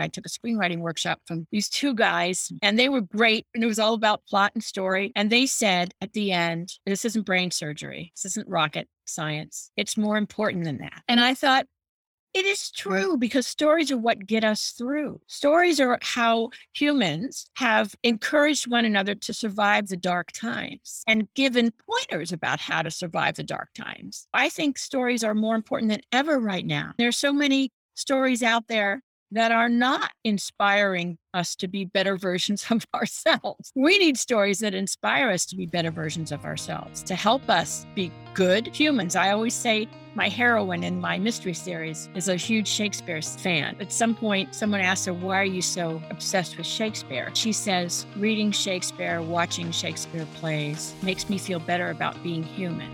I took a screenwriting workshop from these two guys, mm. and they were great. And it was all about plot and story. And they said at the end, this isn't brain surgery, this isn't rocket science. It's more important than that. And I thought, it is true because stories are what get us through. Stories are how humans have encouraged one another to survive the dark times and given pointers about how to survive the dark times. I think stories are more important than ever right now. There are so many stories out there that are not inspiring us to be better versions of ourselves. We need stories that inspire us to be better versions of ourselves, to help us be good humans. I always say my heroine in my mystery series is a huge Shakespeare fan. At some point, someone asked her, Why are you so obsessed with Shakespeare? She says, Reading Shakespeare, watching Shakespeare plays makes me feel better about being human.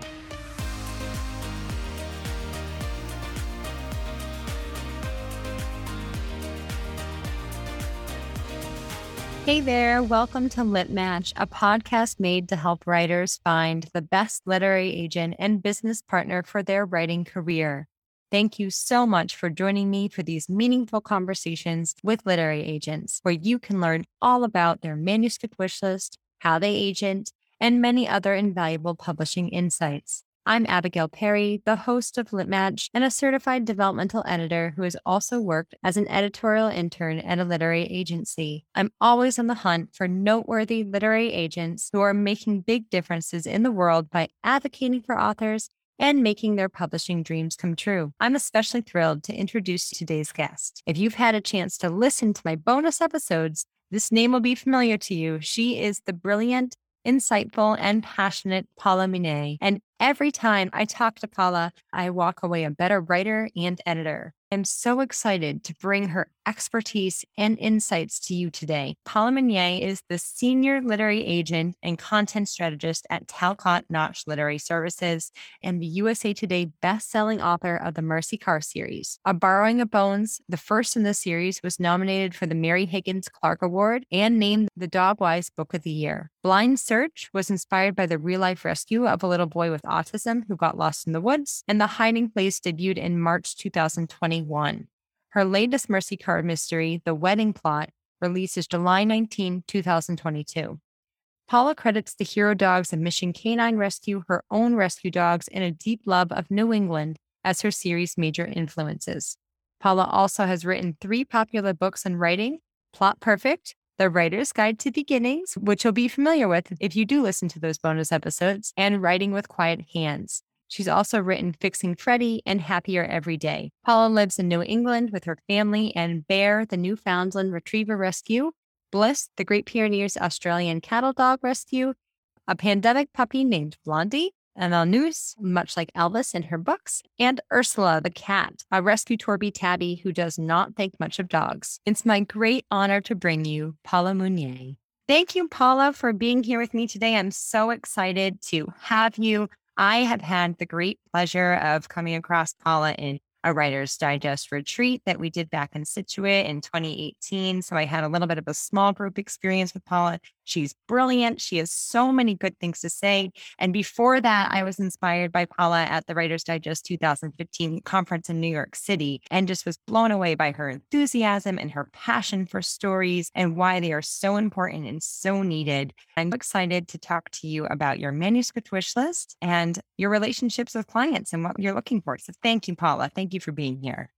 Hey there, welcome to Lit Match, a podcast made to help writers find the best literary agent and business partner for their writing career. Thank you so much for joining me for these meaningful conversations with literary agents, where you can learn all about their manuscript wishlist, how they agent, and many other invaluable publishing insights. I'm Abigail Perry, the host of Litmatch and a certified developmental editor who has also worked as an editorial intern at a literary agency. I'm always on the hunt for noteworthy literary agents who are making big differences in the world by advocating for authors and making their publishing dreams come true. I'm especially thrilled to introduce today's guest. If you've had a chance to listen to my bonus episodes, this name will be familiar to you. She is the brilliant insightful, and passionate Paula Munier. And every time I talk to Paula, I walk away a better writer and editor. I'm so excited to bring her expertise and insights to you today. Paula Munier is the senior literary agent and content strategist at Talcott Notch Literary Services and the USA Today best-selling author of the Mercy Carr series. A Borrowing of Bones, the first in the series, was nominated for the Mary Higgins Clark Award and named the Dogwise Book of the Year. Blind Search was inspired by the real-life rescue of a little boy with autism who got lost in the woods, and The Hiding Place debuted in March 2021. Her latest Mercy Carr mystery, The Wedding Plot, releases July 19, 2022. Paula credits the hero dogs of Mission K9 Rescue, her own rescue dogs, and a deep love of New England as her series' major influences. Paula also has written three popular books in writing Plot Perfect, The Writer's Guide to Beginnings, which you'll be familiar with if you do listen to those bonus episodes, and Writing with Quiet Hands. She's also written Fixing Freddie and Happier Every Day. Paula lives in New England with her family and Bear, the Newfoundland Retriever Rescue, Bliss, the Great Pyrenees Australian Cattle Dog Rescue, a pandemic puppy named Blondie, and Alnus, much like Elvis in her books, and Ursula the cat, a rescue Torbie tabby who does not think much of dogs. It's my great honor to bring you Paula Munier. Thank you, Paula, for being here with me today. I'm so excited to have you. I have had the great pleasure of coming across Paula in a Writer's Digest retreat that we did back in Scituate in 2018. So I had a little bit of a small group experience with Paula. She's brilliant. She has so many good things to say. And before that, I was inspired by Paula at the Writer's Digest 2015 conference in New York City and just was blown away by her enthusiasm and her passion for stories and why they are so important and so needed. I'm excited to talk to you about your manuscript wish list and your relationships with clients and what you're looking for. So thank you, Paula. Thank you for being here.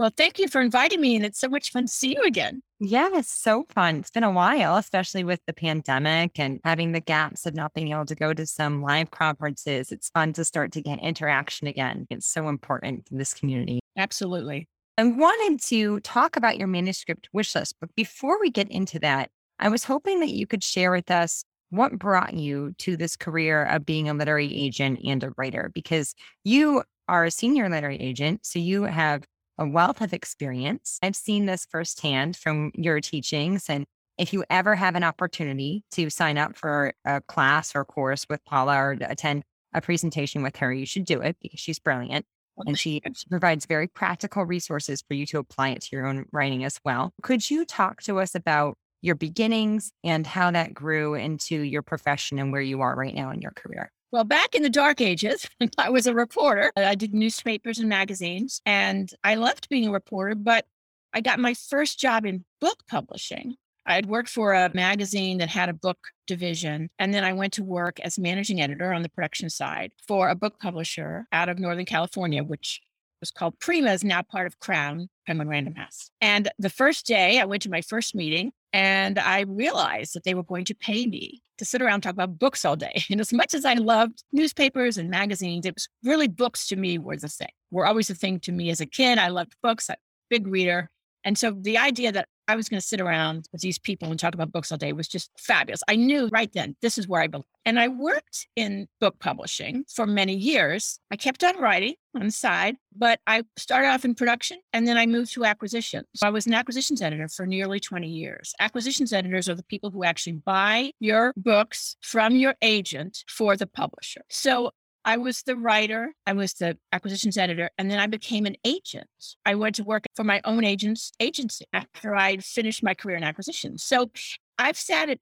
Well, thank you for inviting me. And it's so much fun to see you again. Yeah, it's so fun. It's been a while, especially with the pandemic and having the gaps of not being able to go to some live conferences. It's fun to start to get interaction again. It's so important in this community. Absolutely. I wanted to talk about your manuscript wish list, but before we get into that, I was hoping that you could share with us what brought you to this career of being a literary agent and a writer, because you are a senior literary agent. So you have a wealth of experience. I've seen this firsthand from your teachings. And if you ever have an opportunity to sign up for a class or course with Paula or attend a presentation with her, you should do it because she's brilliant. And she, she provides very practical resources for you to apply it to your own writing as well. Could you talk to us about your beginnings and how that grew into your profession and where you are right now in your career? Well, back in the dark ages, I was a reporter. I did newspapers and magazines, and I loved being a reporter. But I got my first job in book publishing. I had worked for a magazine that had a book division. And then I went to work as managing editor on the production side for a book publisher out of Northern California, which was called Prima, is now part of Crown, Penguin Random House. And the first day I went to my first meeting and I realized that they were going to pay me to sit around and talk about books all day. And as much as I loved newspapers and magazines, it was really books to me were the thing, were always the thing to me as a kid. I loved books, a big reader. And so the idea that I was going to sit around with these people and talk about books all day was just fabulous. I knew right then this is where I belong. And I worked in book publishing for many years. I kept on writing on the side, but I started off in production and then I moved to acquisitions. I was an acquisitions editor for nearly 20 years. Acquisitions editors are the people who actually buy your books from your agent for the publisher. So I was the writer, I was the acquisitions editor, and then I became an agent. I went to work for my own agent's agency after I'd finished my career in acquisitions. So I've sat at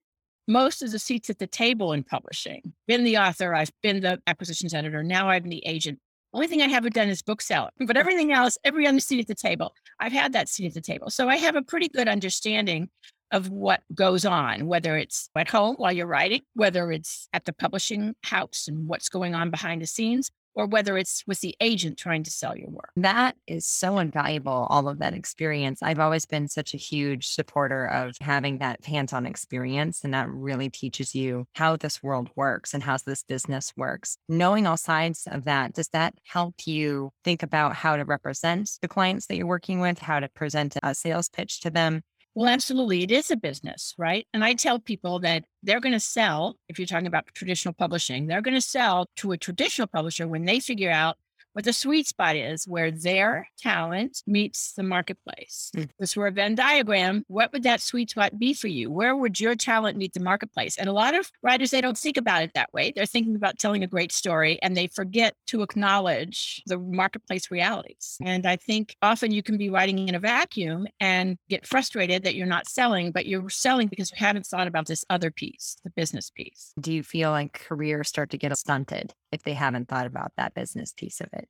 most of the seats at the table in publishing, been the author, I've been the acquisitions editor, now I'm the agent. Only thing I haven't done is bookseller, but everything else, every other seat at the table, I've had that seat at the table. So I have a pretty good understanding of what goes on, whether it's at home while you're writing, whether it's at the publishing house and what's going on behind the scenes, or whether it's with the agent trying to sell your work. That is so invaluable, all of that experience. I've always been such a huge supporter of having that hands on experience, and that really teaches you how this world works and how this business works. Knowing all sides of that, does that help you think about how to represent the clients that you're working with, how to present a sales pitch to them? Well, absolutely. It is a business, right? And I tell people that they're going to sell, if you're talking about traditional publishing, they're going to sell to a traditional publisher when they figure out what the sweet spot is where their talent meets the marketplace. Mm. This were a Venn diagram. What would that sweet spot be for you? Where would your talent meet the marketplace? And a lot of writers, they don't think about it that way. They're thinking about telling a great story and they forget to acknowledge the marketplace realities. And I think often you can be writing in a vacuum and get frustrated that you're not selling, but you're selling because you haven't thought about this other piece, the business piece. Do you feel like careers start to get stunted if they haven't thought about that business piece of it?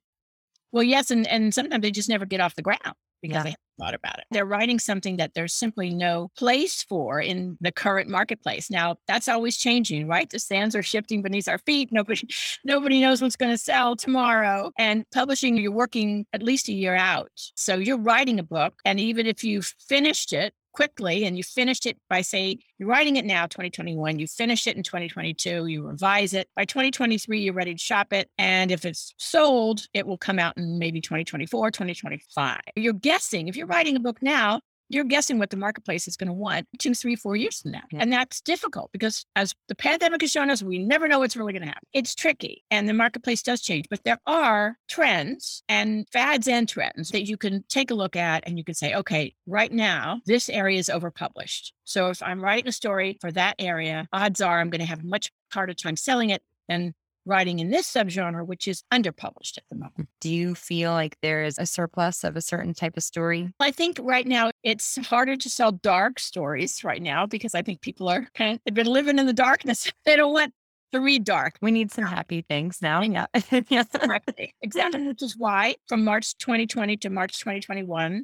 Well, yes, and and sometimes they just never get off the ground because yeah. they haven't thought about it. They're writing something that there's simply no place for in the current marketplace. Now that's always changing, right? The sands are shifting beneath our feet. Nobody nobody knows what's going to sell tomorrow. And publishing, you're working at least a year out. So you're writing a book. And even if you've finished it, quickly and you finished it by say you're writing it now 2021 you finish it in 2022 you revise it. By 2023 you're ready to shop it and if it's sold it will come out in maybe 2024 2025 you're guessing if you're writing a book now you're guessing what the marketplace is going to want two, three, four years from now. Yeah. And that's difficult because as the pandemic has shown us, we never know what's really going to happen. It's tricky and the marketplace does change, but there are trends and fads and trends that you can take a look at and you can say, okay, right now, this area is overpublished. So if I'm writing a story for that area, odds are I'm going to have much harder time selling it than writing in this subgenre, which is underpublished at the moment. Do you feel like there is a surplus of a certain type of story? I think right now it's harder to sell dark stories right now because I think people are kind of, they've been living in the darkness. They don't want to read dark. We need some happy things now. Yeah. yes, exactly. Exactly. Which is why from March 2020 to March 2021,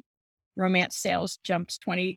romance sales jumped 24%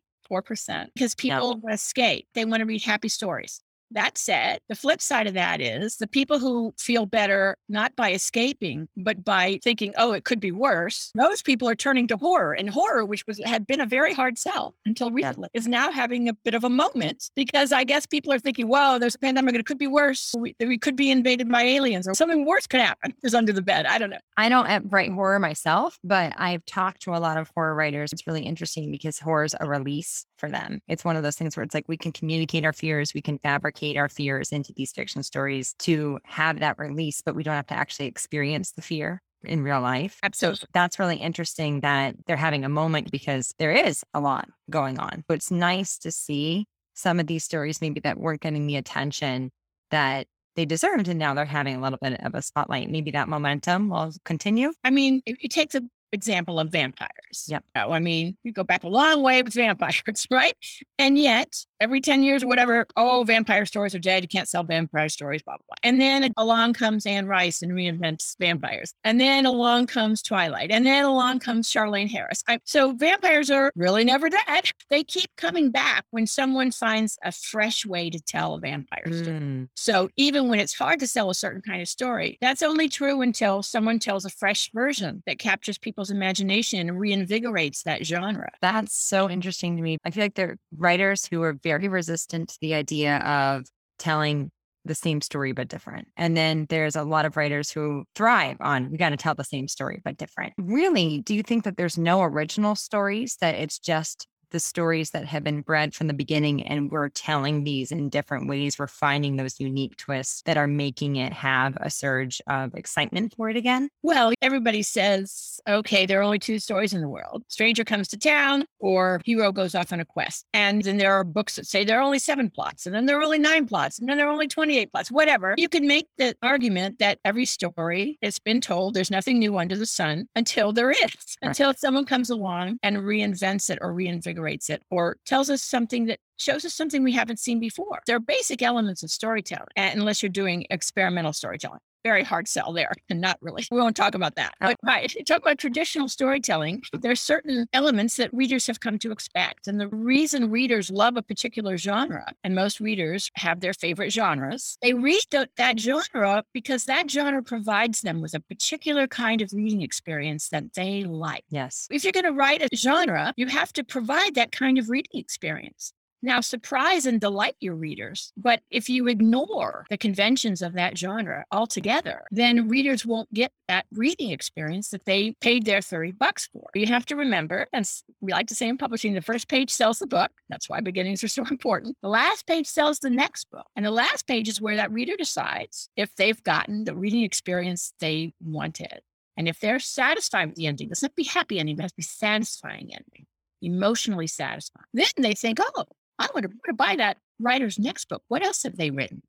because people yep. escape. They want to read happy stories. That said, the flip side of that is the people who feel better not by escaping, but by thinking, oh, it could be worse. Those people are turning to horror. And horror, which was had been a very hard sell until recently, yeah. is now having a bit of a moment because I guess people are thinking, whoa, there's a pandemic, it could be worse. We, we could be invaded by aliens or something worse could happen is under the bed. I don't know. I don't uh, write horror myself, but I've talked to a lot of horror writers. It's really interesting because horror is a release for them. It's one of those things where it's like we can communicate our fears, we can fabricate our fears into these fiction stories to have that release, but we don't have to actually experience the fear in real life. Absolutely. That's really interesting that they're having a moment because there is a lot going on. But it's nice to see some of these stories maybe that weren't getting the attention that they deserved. And now they're having a little bit of a spotlight. Maybe that momentum will continue. I mean, if you take the example of vampires. Yep. Oh, I mean, you go back a long way with vampires, right? And yet every 10 years or whatever, oh, vampire stories are dead. You can't sell vampire stories, blah, blah, blah. And then along comes Anne Rice and reinvents vampires. And then along comes Twilight. And then along comes Charlaine Harris. I, so vampires are really never dead. They keep coming back when someone finds a fresh way to tell a vampire story. Mm. So even when it's hard to sell a certain kind of story, that's only true until someone tells a fresh version that captures people's imagination and reinvigorates that genre. That's so interesting to me. I feel like there are writers who are very resistant to the idea of telling the same story but different. And then there's a lot of writers who thrive on we got to tell the same story but different. Really, do you think that there's no original stories that it's just the stories that have been bred from the beginning and we're telling these in different ways we're finding those unique twists that are making it have a surge of excitement for it again Well, everybody says, okay, there are only two stories in the world stranger comes to town or hero goes off on a quest. And then there are books that say there are only seven plots, and then there are only nine plots, and then there are only 28 plots, whatever. You can make the argument that every story has been told, there's nothing new under the sun until there is, Right. until someone comes along and reinvents it or reinvigorates it or tells us something that shows us something we haven't seen before. There are basic elements of storytelling, unless you're doing experimental storytelling very hard sell there and not really. We won't talk about that. Oh. But right, you talk about traditional storytelling. There are certain elements that readers have come to expect. And the reason readers love a particular genre, and most readers have their favorite genres, they read that genre because that genre provides them with a particular kind of reading experience that they like. yes If you're going to write a genre, you have to provide that kind of reading experience. Now, surprise and delight your readers. But if you ignore the conventions of that genre altogether, then readers won't get that reading experience that they paid their 30 bucks for. You have to remember, and we like to say in publishing, the first page sells the book. That's why beginnings are so important. The last page sells the next book. And the last page is where that reader decides if they've gotten the reading experience they wanted. And if they're satisfied with the ending, it doesn't be happy ending, it has to be satisfying ending, emotionally satisfying. Then they think, oh, I want to, buy that writer's next book. What else have they written?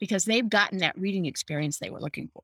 Because they've gotten that reading experience they were looking for.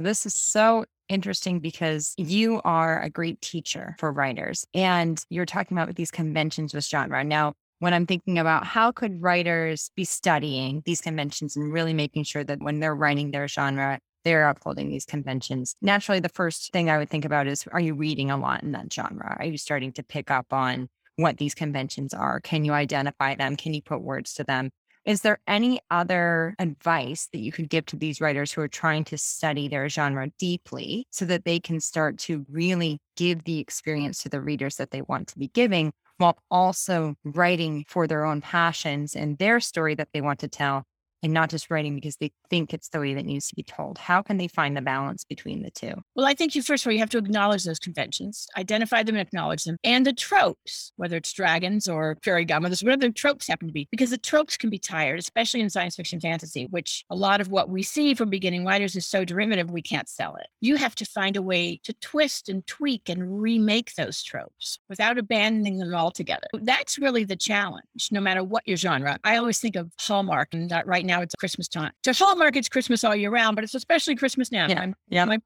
This is so interesting because you are a great teacher for writers and you're talking about these conventions with genre. Now, when I'm thinking about how could writers be studying these conventions and really making sure that when they're writing their genre, they're upholding these conventions. Naturally, the first thing I would think about is are you reading a lot in that genre? Are you starting to pick up on what these conventions are? Can you identify them? Can you put words to them? Is there any other advice that you could give to these writers who are trying to study their genre deeply so that they can start to really give the experience to the readers that they want to be giving while also writing for their own passions and their story that they want to tell and not just writing because they think it's the way that needs to be told? How can they find the balance between the two? Well, I think you first of all, you have to acknowledge those conventions, identify them acknowledge them, and the tropes, whether it's dragons or fairy godmothers, whatever the tropes happen to be, because the tropes can be tired, especially in science fiction fantasy, which a lot of what we see from beginning writers is so derivative, we can't sell it. You have to find a way to twist and tweak and remake those tropes without abandoning them altogether. That's really the challenge, no matter what your genre. I always think of Hallmark, and that right now it's Christmas time. To Hallmark, it's Christmas all year round, but it's especially Christmas now. Yeah. Yeah. my,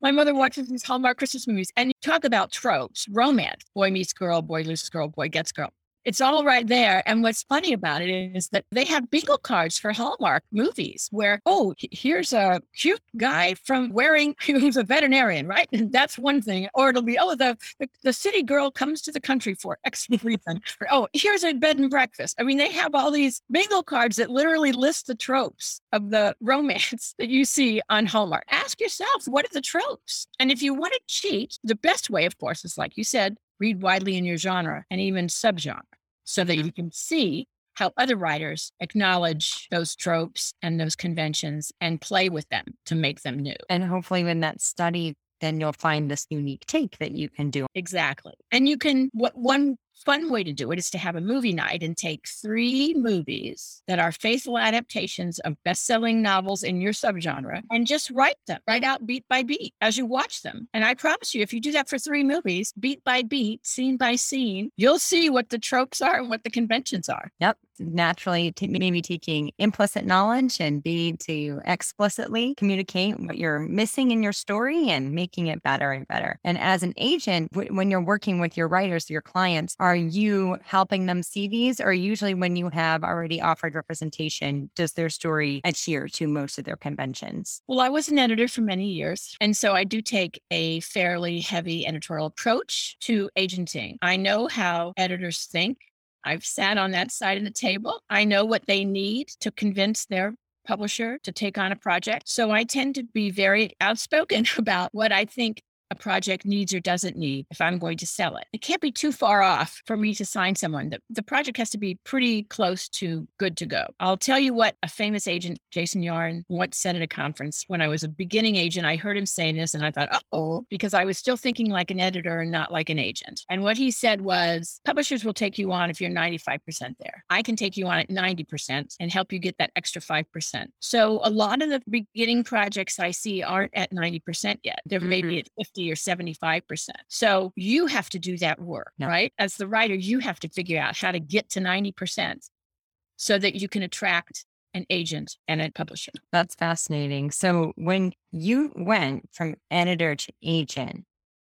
my mother watches these Hallmark Christmas movies and you talk about tropes, romance, boy meets girl, boy loses girl, boy gets girl. It's all right there. And what's funny about it is that they have bingo cards for Hallmark movies where, oh, here's a cute guy from wearing, who's a veterinarian, right? And that's one thing. Or it'll be, oh, the, the, the city girl comes to the country for X reason. Or, oh, here's a bed and breakfast. I mean, they have all these bingo cards that literally list the tropes of the romance that you see on Hallmark. Ask yourself, what are the tropes? And if you want to cheat, the best way, of course, is like you said, read widely in your genre and even subgenre so that mm-hmm. you can see how other writers acknowledge those tropes and those conventions and play with them to make them new. And hopefully, in that study, then you'll find this unique take that you can do. Exactly. And you can, what one fun way to do it is to have a movie night and take three movies that are faithful adaptations of best selling novels in your subgenre and just write them, write out beat by beat as you watch them. And I promise you, if you do that for three movies, beat by beat, scene by scene, you'll see what the tropes are and what the conventions are. Yep. Naturally t- maybe taking implicit knowledge and being to explicitly communicate what you're missing in your story and making it better and better. And as an agent, w- when you're working with your writers, your clients, are you helping them see these? Or usually when you have already offered representation, does their story adhere to most of their conventions? Well, I was an editor for many years. And so I do take a fairly heavy editorial approach to agenting. I know how editors think. I've sat on that side of the table. I know what they need to convince their publisher to take on a project. So I tend to be very outspoken about what I think a project needs or doesn't need if I'm going to sell it. It can't be too far off for me to sign someone. The, the project has to be pretty close to good to go. I'll tell you what a famous agent, Jason Yarn, once said at a conference when I was a beginning agent. I heard him say this and I thought, oh, because I was still thinking like an editor and not like an agent. And what he said was publishers will take you on if you're 95% there. I can take you on at 90% and help you get that extra 5%. So a lot of the beginning projects I see aren't at 90% yet. They're mm-hmm. maybe at 50 or 75%. So you have to do that work, yeah. right? As the writer, you have to figure out how to get to 90% so that you can attract an agent and a publisher. That's fascinating. So when you went from editor to agent,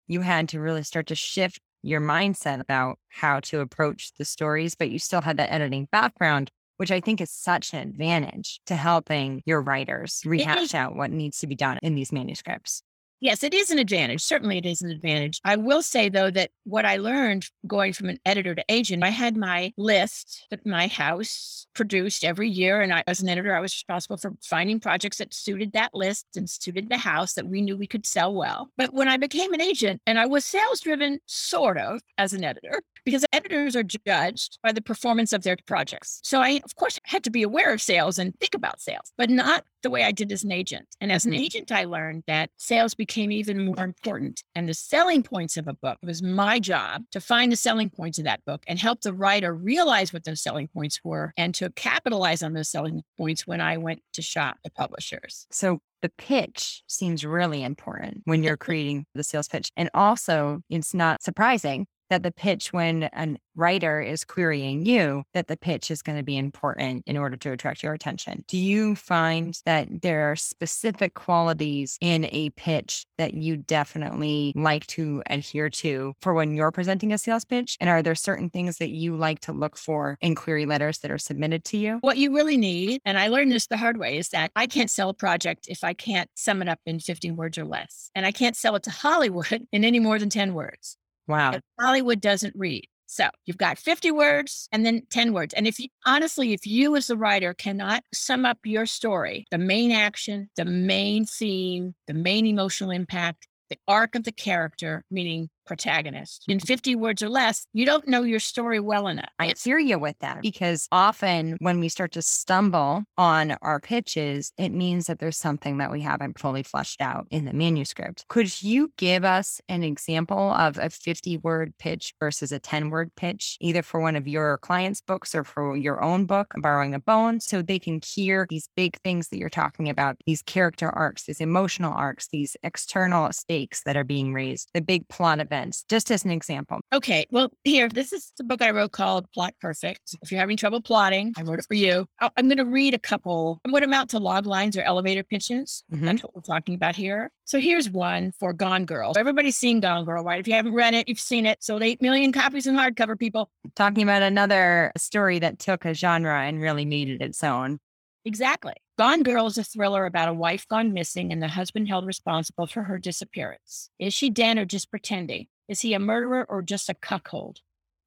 you had to really start to shift your mindset about how to approach the stories, but you still had that editing background, which I think is such an advantage to helping your writers rehash out what needs to be done in these manuscripts. Yes, it is an advantage. Certainly, it is an advantage. I will say, though, that what I learned going from an editor to agent, I had my list that my house produced every year. And I, as an editor, I was responsible for finding projects that suited that list and suited the house that we knew we could sell well. But when I became an agent, and I was sales driven, sort of, as an editor, because editors are judged by the performance of their projects. So I, of course, had to be aware of sales and think about sales, but not the way I did as an agent. And as an agent, I learned that sales became even more important. And the selling points of a book was my job to find the selling points of that book and help the writer realize what those selling points were and to capitalize on those selling points when I went to shop the publishers. So the pitch seems really important when you're creating the sales pitch. And also, it's not surprising that the pitch when a writer is querying you that the pitch is going to be important in order to attract your attention. Do you find that there are specific qualities in a pitch that you definitely like to adhere to for when you're presenting a sales pitch? And are there certain things that you like to look for in query letters that are submitted to you? What you really need and i learned this the hard way is that i can't sell a project if i can't sum it up in 15 words or less. And i can't sell it to hollywood in any more than 10 words Wow. And Hollywood doesn't read. So you've got 50 words and then 10 words. And if you honestly, if you as the writer cannot sum up your story, the main action, the main theme, the main emotional impact, the arc of the character, meaning protagonist in mm-hmm. 50 words or less, you don't know your story well enough. I hear you with that because often when we start to stumble on our pitches, it means that there's something that we haven't fully fleshed out in the manuscript. Could you give us an example of a 50 word pitch versus a 10 word pitch, either for one of your clients' books or for your own book, Borrowing a Bone, so they can hear these big things that you're talking about, these character arcs, these emotional arcs, these external stakes that are being raised, the big plot event events, just as an example. Okay. Well, here, this is the book I wrote called Plot Perfect. If you're having trouble plotting, I wrote it for you. I'm going to read a couple, what amount to log lines or elevator pitches. Mm-hmm. That's what we're talking about here. So here's one for Gone Girl. Everybody's seen Gone Girl, right? If you haven't read it, you've seen it. Sold 8 million copies in hardcover, people. Talking about another story that took a genre and really made it its own. Exactly. Gone Girl is a thriller about a wife gone missing and the husband held responsible for her disappearance. Is she dead or just pretending? Is he a murderer or just a cuckold?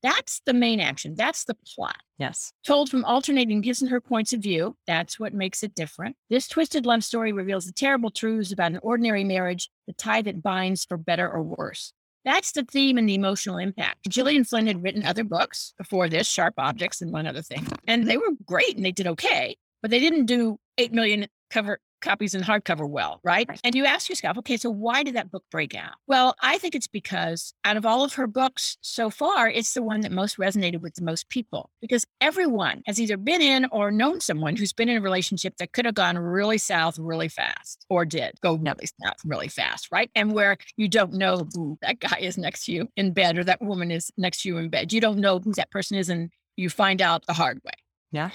That's the main action. That's the plot. Yes. Told from alternating his and her points of view. That's what makes it different. This twisted love story reveals the terrible truths about an ordinary marriage, the tie that binds for better or worse. That's the theme and the emotional impact. Gillian Flynn had written other books before this, Sharp Objects and one other thing, and they were great and they did okay but they didn't do 8 million cover copies in hardcover well, right? And you ask yourself, okay, so why did that book break out? Well, I think it's because out of all of her books so far, it's the one that most resonated with the most people because everyone has either been in or known someone who's been in a relationship that could have gone really south really fast or did go really south really fast, right? And where you don't know who that guy is next to you in bed or that woman is next to you in bed. You don't know who that person is and you find out the hard way. Yeah.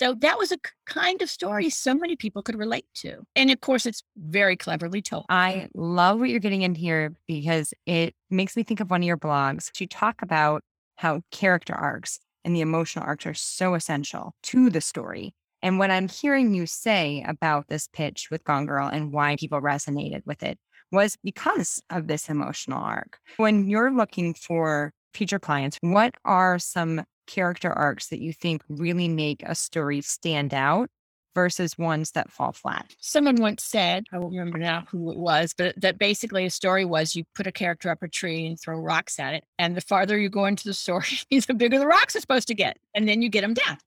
So that was a kind of story so many people could relate to. And of course, it's very cleverly told. I love what you're getting in here because it makes me think of one of your blogs. You talk about how character arcs and the emotional arcs are so essential to the story. And what I'm hearing you say about this pitch with Gone Girl and why people resonated with it was because of this emotional arc. When you're looking for future clients, what are some character arcs that you think really make a story stand out versus ones that fall flat? Someone once said, I won't remember now who it was, but that basically a story was you put a character up a tree and throw rocks at it. And the farther you go into the story, the bigger the rocks are supposed to get. And then you get them down.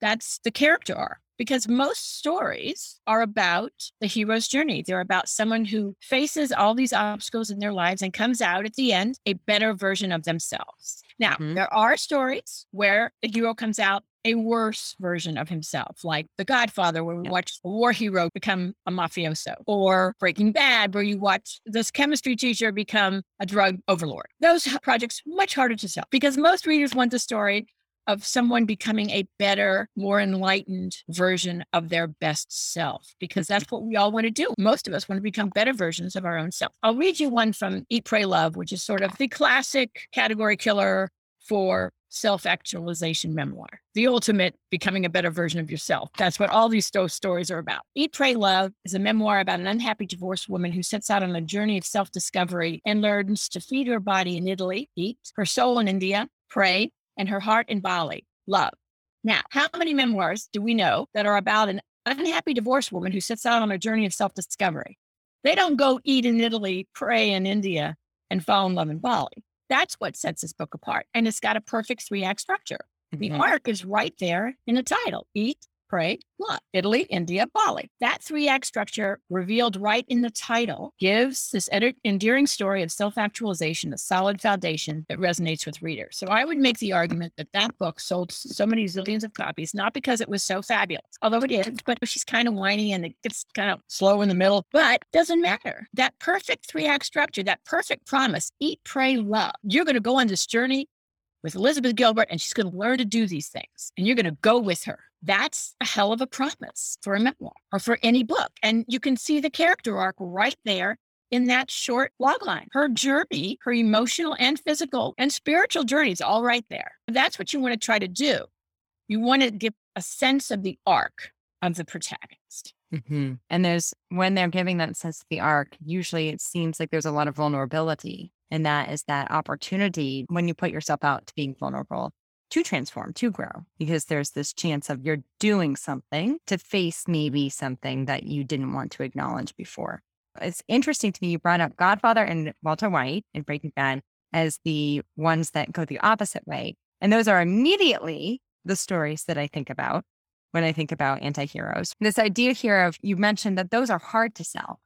That's the character arc because most stories are about the hero's journey. They're about someone who faces all these obstacles in their lives and comes out at the end a better version of themselves. Now, mm-hmm. there are stories where the hero comes out a worse version of himself, like The Godfather, where we yeah. watch a war hero become a mafioso, or Breaking Bad, where you watch this chemistry teacher become a drug overlord. Those projects much harder to sell because most readers want the story of someone becoming a better, more enlightened version of their best self, because that's mm-hmm. what we all want to do. Most of us want to become better versions of our own self. I'll read you one from Eat, Pray, Love, which is sort of the classic category killer for self actualization memoir, the ultimate becoming a better version of yourself. That's what all these stories are about. Eat, Pray, Love is a memoir about an unhappy divorced woman who sets out on a journey of self discovery and learns to feed her body in Italy, eat, her soul in India, pray, and her heart in Bali, love. Now, how many memoirs do we know that are about an unhappy divorced woman who sets out on a journey of self discovery? They don't go eat in Italy, pray in India, and fall in love in Bali. That's what sets this book apart. And it's got a perfect three act structure. The mm-hmm. arc is right there in the title eat, pray, love. Italy, India, Bali. That three act structure revealed right in the title gives this ed- endearing story of self actualization a solid foundation that resonates with readers. So I would make the argument that that book sold so many zillions of copies, not because it was so fabulous, although it is, but she's kind of whiny and it gets kind of slow in the middle, but doesn't matter. That perfect three act structure, that perfect promise eat, pray, love. You're going to go on this journey with Elizabeth Gilbert and she's going to learn to do these things and you're going to go with her that's a hell of a promise for a memoir or for any book. And you can see the character arc right there in that short logline. Her journey, her emotional and physical and spiritual journeys, all right there. That's what you want to try to do. You want to give a sense of the arc of the protagonist. Mm-hmm. And there's when they're giving that sense of the arc, usually it seems like there's a lot of vulnerability. And that is that opportunity when you put yourself out to being vulnerable to transform, to grow, because there's this chance of you're doing something to face maybe something that you didn't want to acknowledge before. It's interesting to me, you brought up Godfather and Walter White in Breaking Bad as the ones that go the opposite way. And those are immediately the stories that I think about when I think about anti heroes. This idea here of you mentioned that those are hard to sell.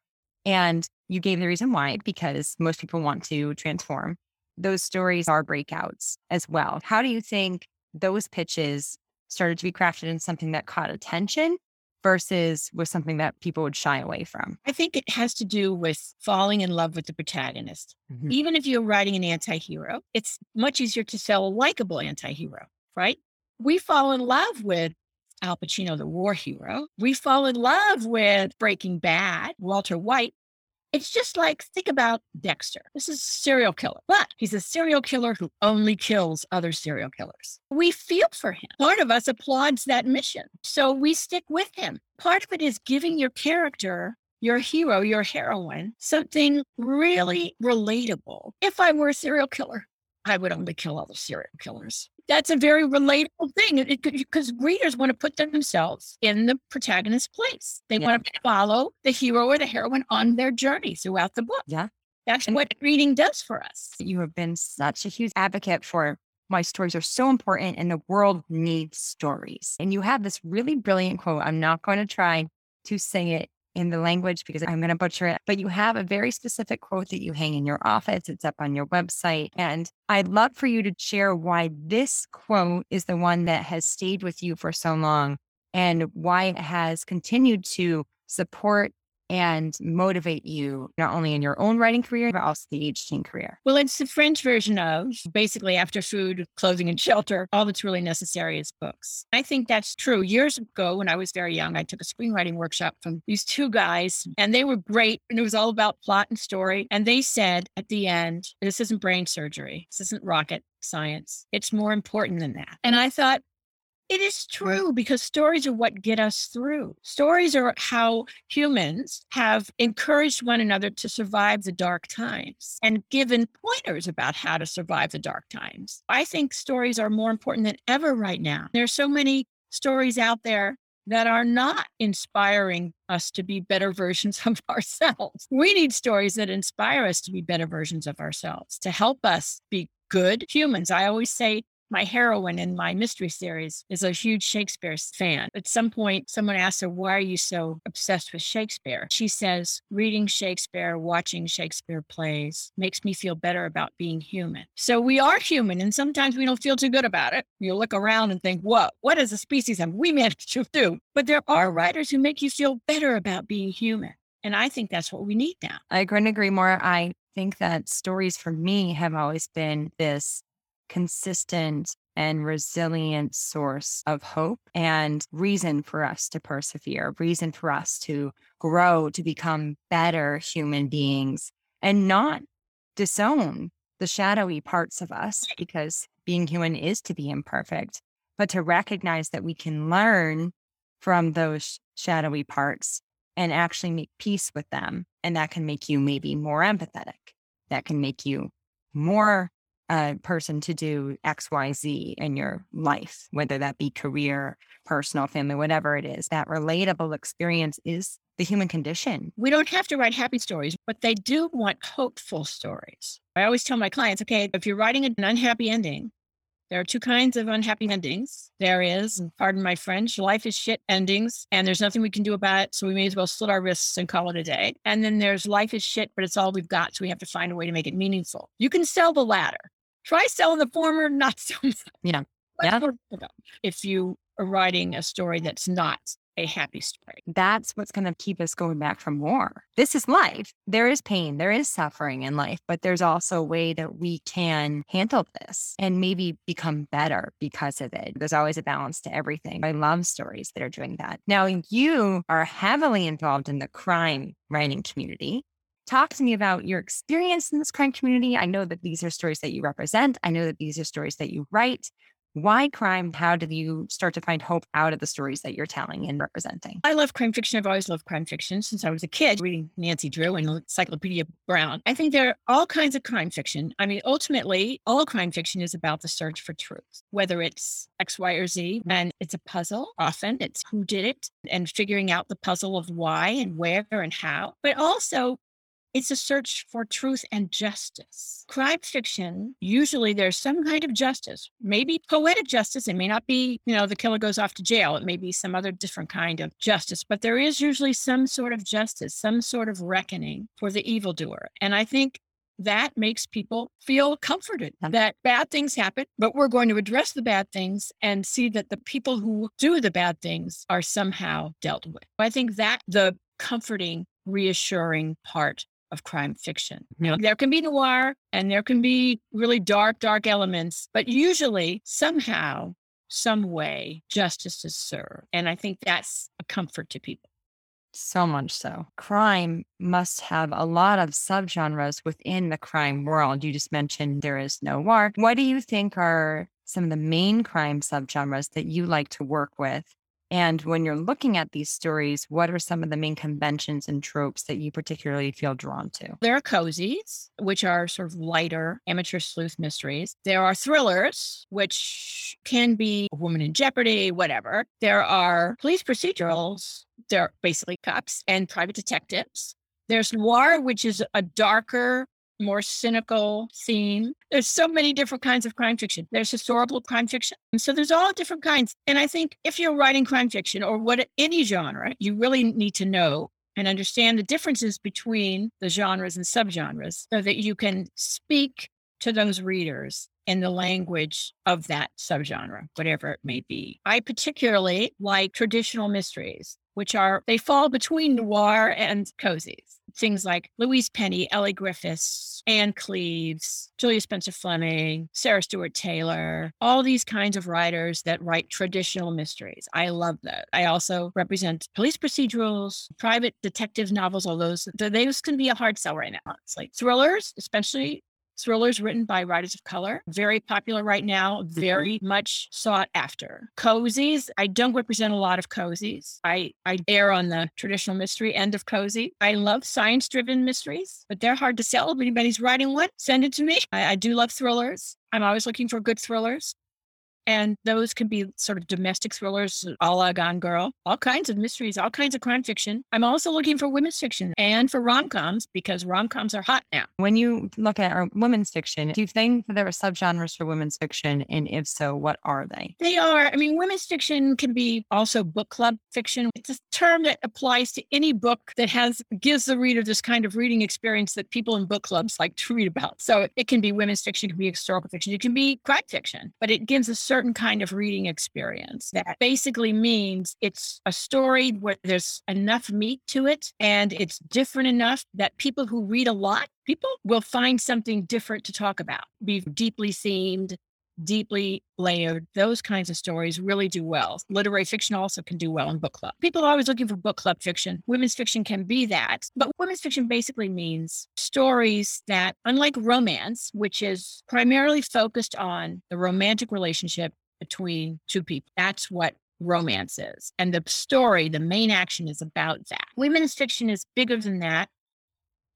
And you gave the reason why, because most people want to transform those stories are breakouts as well. How do you think those pitches started to be crafted in something that caught attention versus was something that people would shy away from? I think it has to do with falling in love with the protagonist. Mm-hmm. Even if you're writing an anti hero, it's much easier to sell a likable anti hero, right? We fall in love with Al Pacino, the war hero. We fall in love with Breaking Bad, Walter White, it's just like, think about Dexter. This is a serial killer, but he's a serial killer who only kills other serial killers. We feel for him. Part of us applauds that mission. So we stick with him. Part of it is giving your character your hero, your heroine, something really relatable. If I were a serial killer, I would only kill other serial killers that's a very relatable thing because readers want to put themselves in the protagonist's place. They yeah. want to follow the hero or the heroine on their journey throughout the book. Yeah. That's and what reading does for us. You have been such a huge advocate for why stories are so important and the world needs stories. And you have this really brilliant quote. I'm not going to try to sing it in the language because I'm going to butcher it, but you have a very specific quote that you hang in your office. It's up on your website. And I'd love for you to share why this quote is the one that has stayed with you for so long and why it has continued to support and motivate you not only in your own writing career, but also the agenting career? Well, it's the French version of basically after food, clothing, and shelter, all that's really necessary is books. I think that's true. Years ago, when I was very young, I took a screenwriting workshop from these two guys, and they were great. And it was all about plot and story. And they said at the end, this isn't brain surgery, this isn't rocket science. It's more important than that. And I thought, it is true because stories are what get us through. Stories are how humans have encouraged one another to survive the dark times and given pointers about how to survive the dark times. I think stories are more important than ever right now. There are so many stories out there that are not inspiring us to be better versions of ourselves. We need stories that inspire us to be better versions of ourselves, to help us be good humans. I always say my heroine in my mystery series is a huge Shakespeare fan. At some point, someone asked her, Why are you so obsessed with Shakespeare? She says, Reading Shakespeare, watching Shakespeare plays makes me feel better about being human. So we are human, and sometimes we don't feel too good about it. You look around and think, What? what is a species have we managed to do? But there are writers who make you feel better about being human. And I think that's what we need now. I couldn't agree more. I think that stories for me have always been this consistent and resilient source of hope and reason for us to persevere, reason for us to grow, to become better human beings and not disown the shadowy parts of us because being human is to be imperfect, but to recognize that we can learn from those shadowy parts and actually make peace with them. And that can make you maybe more empathetic. That can make you more a person to do XYZ in your life, whether that be career, personal, family, whatever it is. That relatable experience is the human condition. We don't have to write happy stories, but they do want hopeful stories. I always tell my clients okay, if you're writing an unhappy ending, there are two kinds of unhappy endings. There is, and pardon my French, life is shit endings, and there's nothing we can do about it. So we may as well slit our wrists and call it a day. And then there's life is shit, but it's all we've got. So we have to find a way to make it meaningful. You can sell the latter. Try selling the former, not so much. Yeah. Yeah. If you are writing a story that's not a happy story. That's what's going to keep us going back for more. This is life. There is pain, there is suffering in life, but there's also a way that we can handle this and maybe become better because of it. There's always a balance to everything. I love stories that are doing that. Now, you are heavily involved in the crime writing community. Talk to me about your experience in this crime community. I know that these are stories that you represent. I know that these are stories that you write. Why crime? How did you start to find hope out of the stories that you're telling and representing? I love crime fiction. I've always loved crime fiction since I was a kid, reading Nancy Drew and Encyclopedia Brown. I think there are all kinds of crime fiction. I mean, ultimately, all crime fiction is about the search for truth, whether it's X, Y, or Z. And it's a puzzle. Often it's who did it and figuring out the puzzle of why and where and how. But also, it's a search for truth and justice. Crime fiction, usually there's some kind of justice, maybe poetic justice. It may not be, you know, the killer goes off to jail. It may be some other different kind of justice, but there is usually some sort of justice, some sort of reckoning for the evildoer. And I think that makes people feel comforted that bad things happen, but we're going to address the bad things and see that the people who do the bad things are somehow dealt with. I think that the comforting, reassuring part of crime fiction. You know, mm-hmm. there can be noir and there can be really dark, dark elements, but usually somehow, some way, justice is served. And I think that's a comfort to people. So much so. Crime must have a lot of subgenres within the crime world. You just mentioned there is noir. What do you think are some of the main crime subgenres that you like to work with and when you're looking at these stories, what are some of the main conventions and tropes that you particularly feel drawn to? There are cozies, which are sort of lighter amateur sleuth mysteries. There are thrillers, which can be a woman in jeopardy, whatever. There are police procedurals. They're basically cops and private detectives. There's noir, which is a darker more cynical theme. There's so many different kinds of crime fiction. There's historical crime fiction. So there's all different kinds. And I think if you're writing crime fiction or what any genre, you really need to know and understand the differences between the genres and subgenres so that you can speak to those readers in the language of that subgenre, whatever it may be. I particularly like traditional mysteries which are, they fall between noir and cozies. Things like Louise Penny, Elly Griffiths, Ann Cleeves, Julia Spencer Fleming, Sarah Stewart Taylor, all these kinds of writers that write traditional mysteries. I love that. I also represent police procedurals, private detective novels, all those. Those can be a hard sell right now. It's like thrillers, especially thrillers written by writers of color. Very popular right now, mm-hmm. very much sought after. Cozies, I don't represent a lot of cozies. I, I err on the traditional mystery end of cozy. I love science driven mysteries, but they're hard to sell. If anybody's writing one, send it to me. I, I do love thrillers. I'm always looking for good thrillers. And those can be sort of domestic thrillers, uh, a la Gone Girl, all kinds of mysteries, all kinds of crime fiction. I'm also looking for women's fiction and for rom coms because rom coms are hot now. When you look at uh, women's fiction, do you think there are subgenres for women's fiction? And if so, what are they? They are. I mean, women's fiction can be also book club fiction. It's a term that applies to any book that has gives the reader this kind of reading experience that people in book clubs like to read about. So it can be women's fiction, it can be historical fiction, it can be crime fiction, but it gives a certain kind of reading experience that basically means it's a story where there's enough meat to it and it's different enough that people who read a lot, people will find something different to talk about, be deeply themed, deeply layered. Those kinds of stories really do well. Literary fiction also can do well in book club. People are always looking for book club fiction. Women's fiction can be that. But women's fiction basically means stories that, unlike romance, which is primarily focused on the romantic relationship between two people, that's what romance is. And the story, the main action is about that. Women's fiction is bigger than that.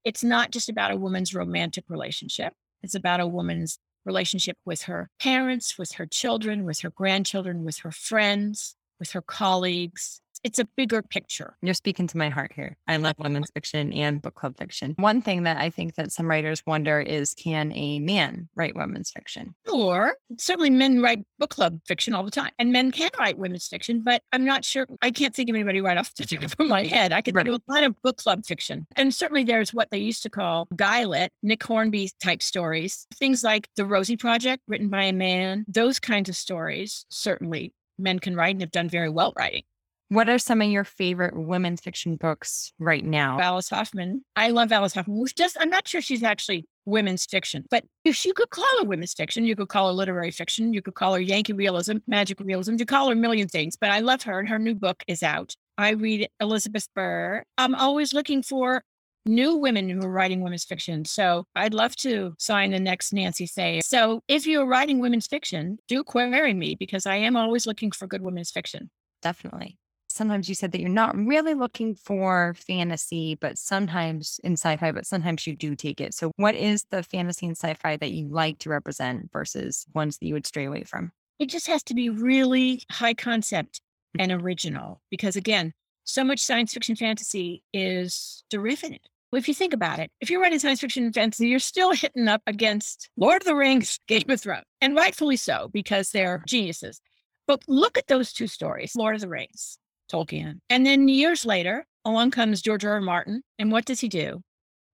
It's not just about a woman's romantic relationship. It's about a woman's relationship with her parents, with her children, with her grandchildren, with her friends, with her colleagues, it's a bigger picture. You're speaking to my heart here. I love women's fiction and book club fiction. One thing that I think that some writers wonder is can a man write women's fiction? Or certainly men write book club fiction all the time. And men can write women's fiction, but I'm not sure I can't think of anybody right off the top of my head. I could right. do a lot of book club fiction. And certainly there's what they used to call guy lit, Nick Hornby type stories. Things like The Rosie Project, written by a man, those kinds of stories certainly men can write and have done very well writing. What are some of your favorite women's fiction books right now? Alice Hoffman. I love Alice Hoffman. Just I'm not sure she's actually women's fiction, but if you could call her women's fiction, you could call her literary fiction, you could call her Yankee realism, magic realism, you call her a million things. But I love her, and her new book is out. I read Elizabeth Berg. I'm always looking for new women who are writing women's fiction. So I'd love to sign the next Nancy Thayer. So if you're writing women's fiction, do query me because I am always looking for good women's fiction. Definitely sometimes you said that you're not really looking for fantasy, but sometimes in sci fi, but sometimes you do take it. So, what is the fantasy and sci fi that you like to represent versus ones that you would stray away from? It just has to be really high concept and original because, again, so much science fiction fantasy is derivative. Well, if you think about it, if you're writing science fiction and fantasy, you're still hitting up against Lord of the Rings, Game of Thrones, and rightfully so because they're geniuses. But look at those two stories Lord of the Rings. Tolkien. And then years later, along comes George R. R. Martin. And what does he do?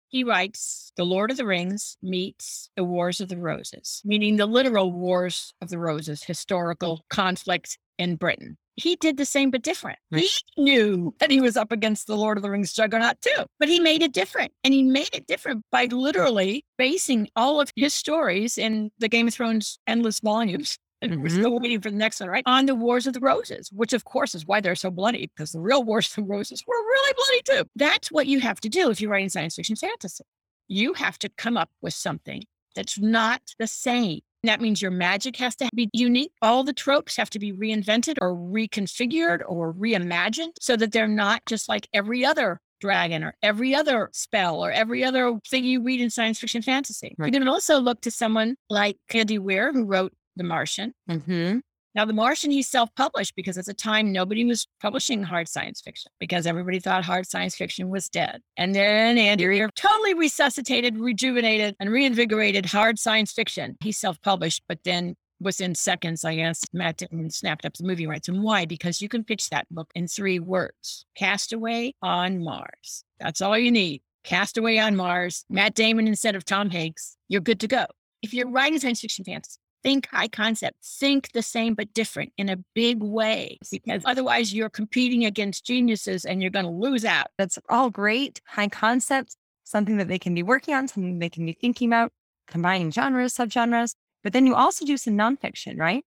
He writes The Lord of the Rings meets The Wars of the Roses, meaning the literal Wars of the Roses, historical conflict in Britain. He did the same but different. Right. He knew that he was up against the Lord of the Rings juggernaut too, but he made it different. And he made it different by literally basing all of his stories in the Game of Thrones endless volumes and we're mm-hmm. still waiting for the next one, right? On the Wars of the Roses, which of course is why they're so bloody, because the real Wars of the Roses were really bloody too. That's what you have to do if you're writing science fiction fantasy. You have to come up with something that's not the same. That means your magic has to be unique. All the tropes have to be reinvented or reconfigured or reimagined so that they're not just like every other dragon or every other spell or every other thing you read in science fiction fantasy. Right. You can also look to someone like Andy Weir, who wrote the Martian. Mm-hmm. Now, The Martian, he self published because at the time nobody was publishing hard science fiction because everybody thought hard science fiction was dead. And then Andy Weir totally resuscitated, rejuvenated, and reinvigorated hard science fiction. He self published, but then within seconds, I guess, Matt Damon snapped up the movie rights. And why? Because you can pitch that book in three words Castaway on Mars. That's all you need. Castaway on Mars, Matt Damon instead of Tom Hanks. You're good to go. If you're writing science fiction fantasy, think high concept, think the same but different in a big way, because otherwise you're competing against geniuses and you're going to lose out. That's all great. High concept, something that they can be working on, something they can be thinking about, combining genres, subgenres. But then you also do some nonfiction, right?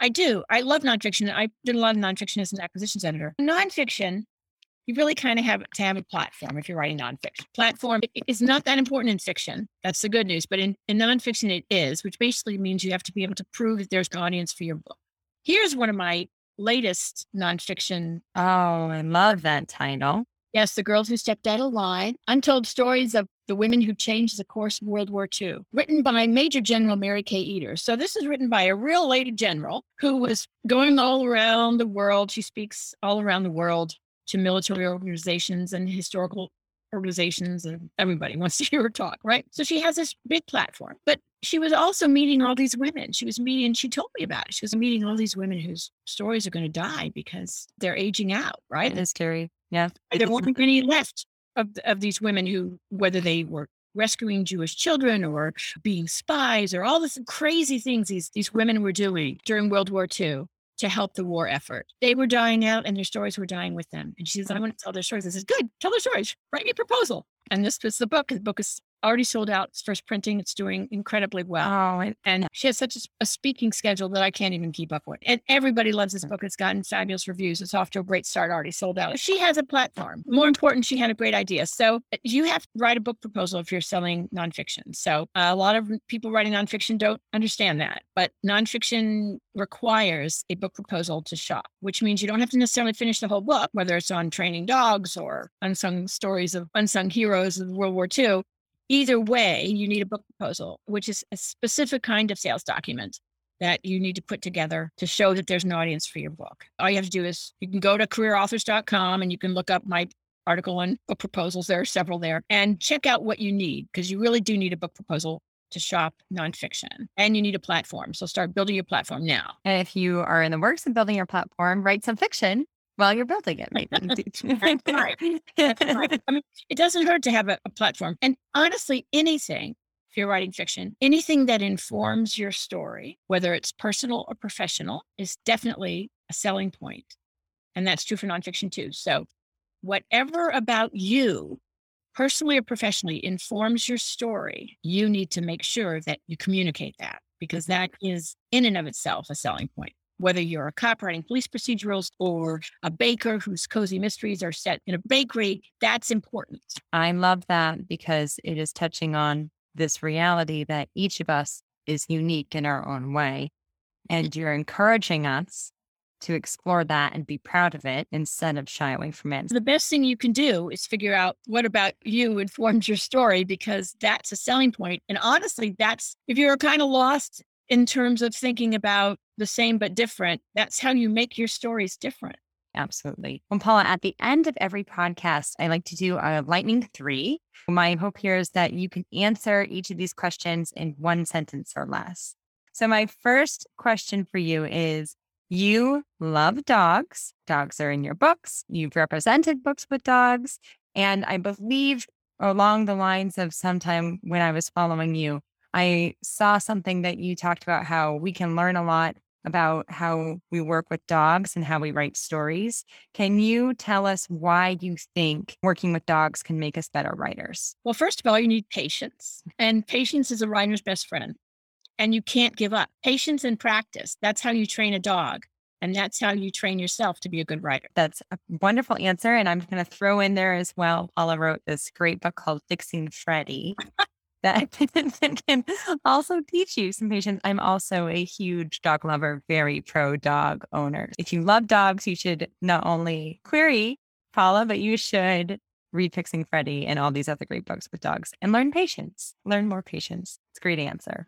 I do. I love nonfiction. I did a lot of nonfiction as an acquisitions editor. Nonfiction, you really kind of have to have a platform if you're writing nonfiction. Platform is not that important in fiction. That's the good news. But in, in nonfiction, it is, which basically means you have to be able to prove that there's an audience for your book. Here's one of my latest nonfiction. Oh, I love that title. Yes, The Girls Who Stepped Out of Line Untold Stories of the Women Who Changed the Course of World War II, written by Major General Mari K. Eder. So, this is written by a real lady general who was going all around the world. She speaks all around the world to military organizations and historical organizations and everybody wants to hear her talk, right? So she has this big platform, but she was also meeting all these women. She was meeting, she told me about it. She was meeting all these women whose stories are going to die because they're aging out, right? It is scary. Yeah. There weren't any left of, of these women who, whether they were rescuing Jewish children or being spies or all these crazy things these, these women were doing during World War II to help the war effort. They were dying out and their stories were dying with them. And she says, I want to tell their stories. I said, Good, tell their stories. Write me a proposal. And this was the book. The book is already sold out. It's first printing. It's doing incredibly well. Oh, and and she has such a, a, speaking schedule that I can't even keep up with. And everybody loves this book. It's gotten fabulous reviews. It's off to a great start, already sold out. She has a platform. More important, she had a great idea. So uh, you have to write a book proposal if you're selling nonfiction. So a lot of people writing nonfiction don't understand that, but nonfiction requires a book proposal to shop, which means you don't have to necessarily finish the whole book, whether it's on training dogs or unsung stories of unsung heroes of World War II either way, you need a book proposal, which is a specific kind of sales document that you need to put together to show that there's an audience for your book. All you have to do is you can go to careerauthors.com and you can look up my article on book proposals. There are several there and check out what you need because you really do need a book proposal to shop nonfiction and you need a platform. So start building your platform now. And if you are in the works of building your platform, write some fiction while you're building it. That's right. That's right. I mean, it doesn't hurt to have a, a platform. And honestly, anything, if you're writing fiction, anything that informs your story, whether it's personal or professional, is definitely a selling point. And that's true for nonfiction too. So, whatever about you, personally or professionally, informs your story, you need to make sure that you communicate that because that is in and of itself a selling point whether you're a cop writing police procedurals or a baker whose cozy mysteries are set in a bakery, that's important. I love that because it is touching on this reality that each of us is unique in our own way. And you're encouraging us to explore that and be proud of it instead of shy away from it. The best thing you can do is figure out what about you informs your story because that's a selling point. And honestly, that's if you're kind of lost in terms of thinking about the same but different. That's how you make your stories different. Absolutely. Well, Paula, at the end of every podcast, I like to do a lightning three. My hope here is that you can answer each of these questions in one sentence or less. So, my first question for you is You love dogs. Dogs are in your books. You've represented books with dogs. And I believe along the lines of sometime when I was following you, I saw something that you talked about how we can learn a lot about how we work with dogs and how we write stories. Can you tell us why you think working with dogs can make us better writers? Well, first of all, you need patience, and patience is a writer's best friend. And you can't give up. Patience and practice. That's how you train a dog. And that's how you train yourself to be a good writer. That's a wonderful answer. And I'm going to throw in there as well. Paula wrote this great book called Fixing Freddie. that can also teach you some patience. I'm also a huge dog lover, very pro dog owner. If you love dogs, you should not only query Paula, but you should read Fixing Freddie and all these other great books with dogs and learn patience. Learn more patience. It's a great answer.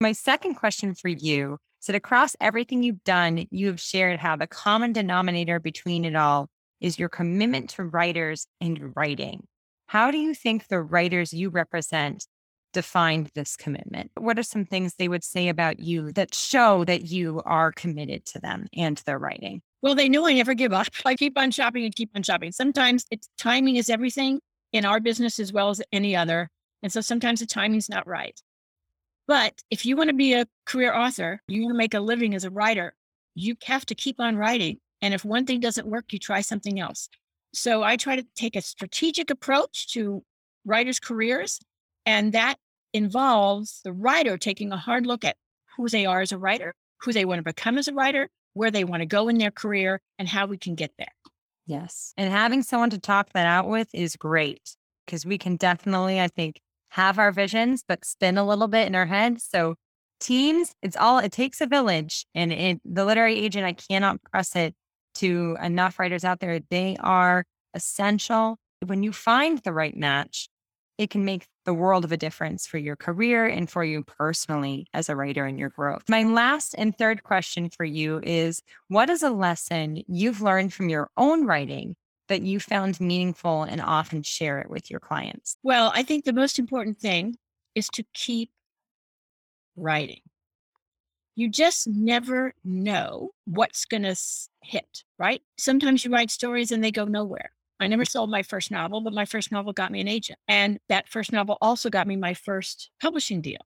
My second question for you is that across everything you've done, you have shared how the common denominator between it all is your commitment to writers and writing. How do you think the writers you represent defined this commitment? What are some things they would say about you that show that you are committed to them and their writing? Well, they know I never give up. I keep on shopping and keep on shopping. Sometimes it's timing is everything in our business as well as any other. And so sometimes the timing's not right. But if you want to be a career author, you want to make a living as a writer, you have to keep on writing. And if one thing doesn't work, you try something else. So I try to take a strategic approach to writers' careers. And that involves the writer taking a hard look at who they are as a writer, who they want to become as a writer, where they want to go in their career, and how we can get there. Yes. And having someone to talk that out with is great because we can definitely, I think, have our visions, but spin a little bit in our head. So, teams, it's all, it takes a village. And it, the literary agent, I cannot press it to enough writers out there. They are essential. When you find the right match, it can make the world of a difference for your career and for you personally as a writer and your growth. My last and third question for you is what is a lesson you've learned from your own writing that you found meaningful and often share it with your clients? Well, I think the most important thing is to keep writing. You just never know what's going to hit, right? Sometimes you write stories and they go nowhere. I never sold my first novel, but my first novel got me an agent. And that first novel also got me my first publishing deal.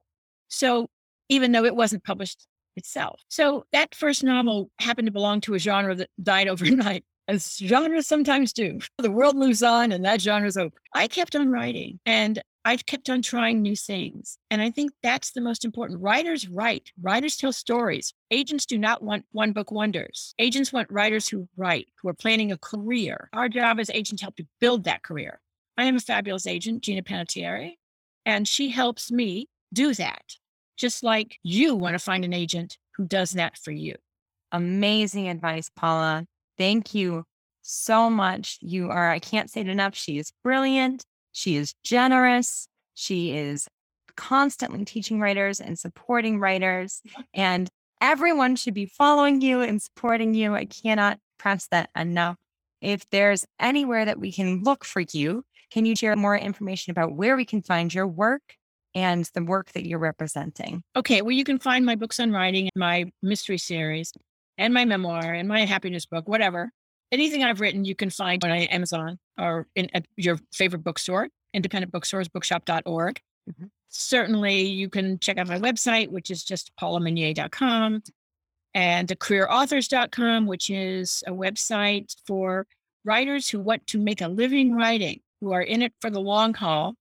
So even though it wasn't published itself. So that first novel happened to belong to a genre that died overnight, as genres sometimes do. The world moves on and that genre's over. I kept on writing and I've kept on trying new things. And I think that's the most important. Writers write, writers tell stories. Agents do not want one book wonders. Agents want writers who write, who are planning a career. Our job as agents help to build that career. I am a fabulous agent, Gina Panettieri, and she helps me do that, just like you want to find an agent who does that for you. Amazing advice, Paula. Thank you so much. You are, I can't say it enough. She is brilliant. She is generous. She is constantly teaching writers and supporting writers. And everyone should be following you and supporting you. I cannot press that enough. If there's anywhere that we can look for you, can you share more information about where we can find your work and the work that you're representing? Okay, well, you can find my books on writing, my mystery series, and my memoir, and my happiness book, whatever anything I've written, you can find on Amazon or in at your favorite bookstore, independent bookstores, bookshop.org. Mm-hmm. Certainly, you can check out my website, which is just paulamunier.com and careerauthors.com, which is a website for writers who want to make a living writing, who are in it for the long haul.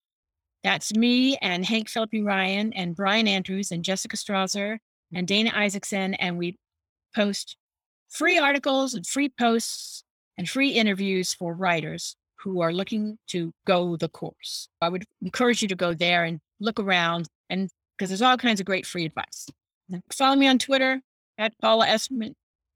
That's me and Hank Phillippi Ryan and Brian Andrews and Jessica Strawser and Dana Isaacson. And we post free articles and free posts and free interviews for writers who are looking to go the course. I would encourage you to go there and look around and because there's all kinds of great free advice. Follow me on Twitter at Paula S.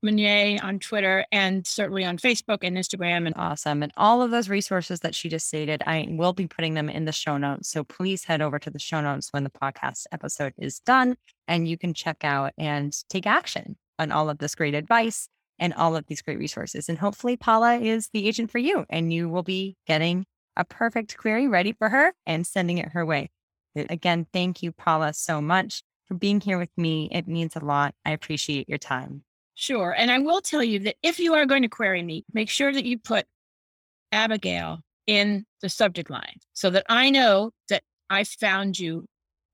Munier on Twitter and certainly on Facebook and Instagram. And awesome. And all of those resources that she just stated, I will be putting them in the show notes. So please head over to the show notes when the podcast episode is done and you can check out and take action on all of this great advice and all of these great resources. And hopefully, Paula is the agent for you, and you will be getting a perfect query ready for her and sending it her way. Again, thank you, Paula, so much for being here with me. It means a lot. I appreciate your time. Sure. And I will tell you that if you are going to query me, make sure that you put Abigail in the subject line so that I know that I found you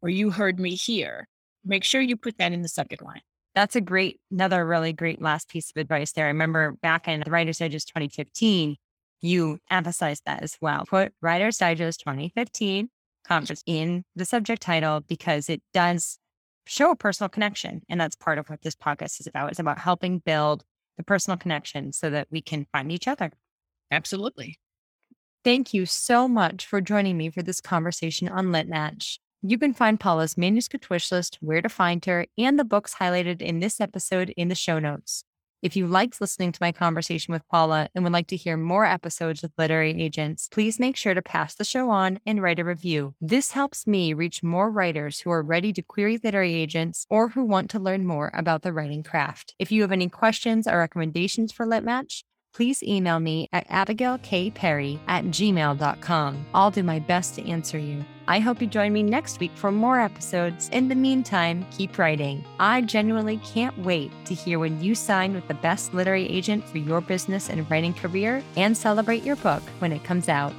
or you heard me here. Make sure you put that in the subject line that's a great, another really great last piece of advice there. I remember back in the Writer's Digest 2015, you emphasized that as well. Put Writer's Digest 2015 conference in the subject title because it does show a personal connection. And that's part of what this podcast is about. It's about helping build the personal connection so that we can find each other. Absolutely. Thank you so much for joining me for this conversation on Lit Match. You can find Paula's manuscript wish list, where to find her, and the books highlighted in this episode in the show notes. If you liked listening to my conversation with Paula and would like to hear more episodes with literary agents, please make sure to pass the show on and write a review. This helps me reach more writers who are ready to query literary agents or who want to learn more about the writing craft. If you have any questions or recommendations for LitMatch, please email me at abigailkperry at gmail.com. I'll do my best to answer you. I hope you join me next week for more episodes. In the meantime, keep writing. I genuinely can't wait to hear when you sign with the best literary agent for your business and writing career and celebrate your book when it comes out.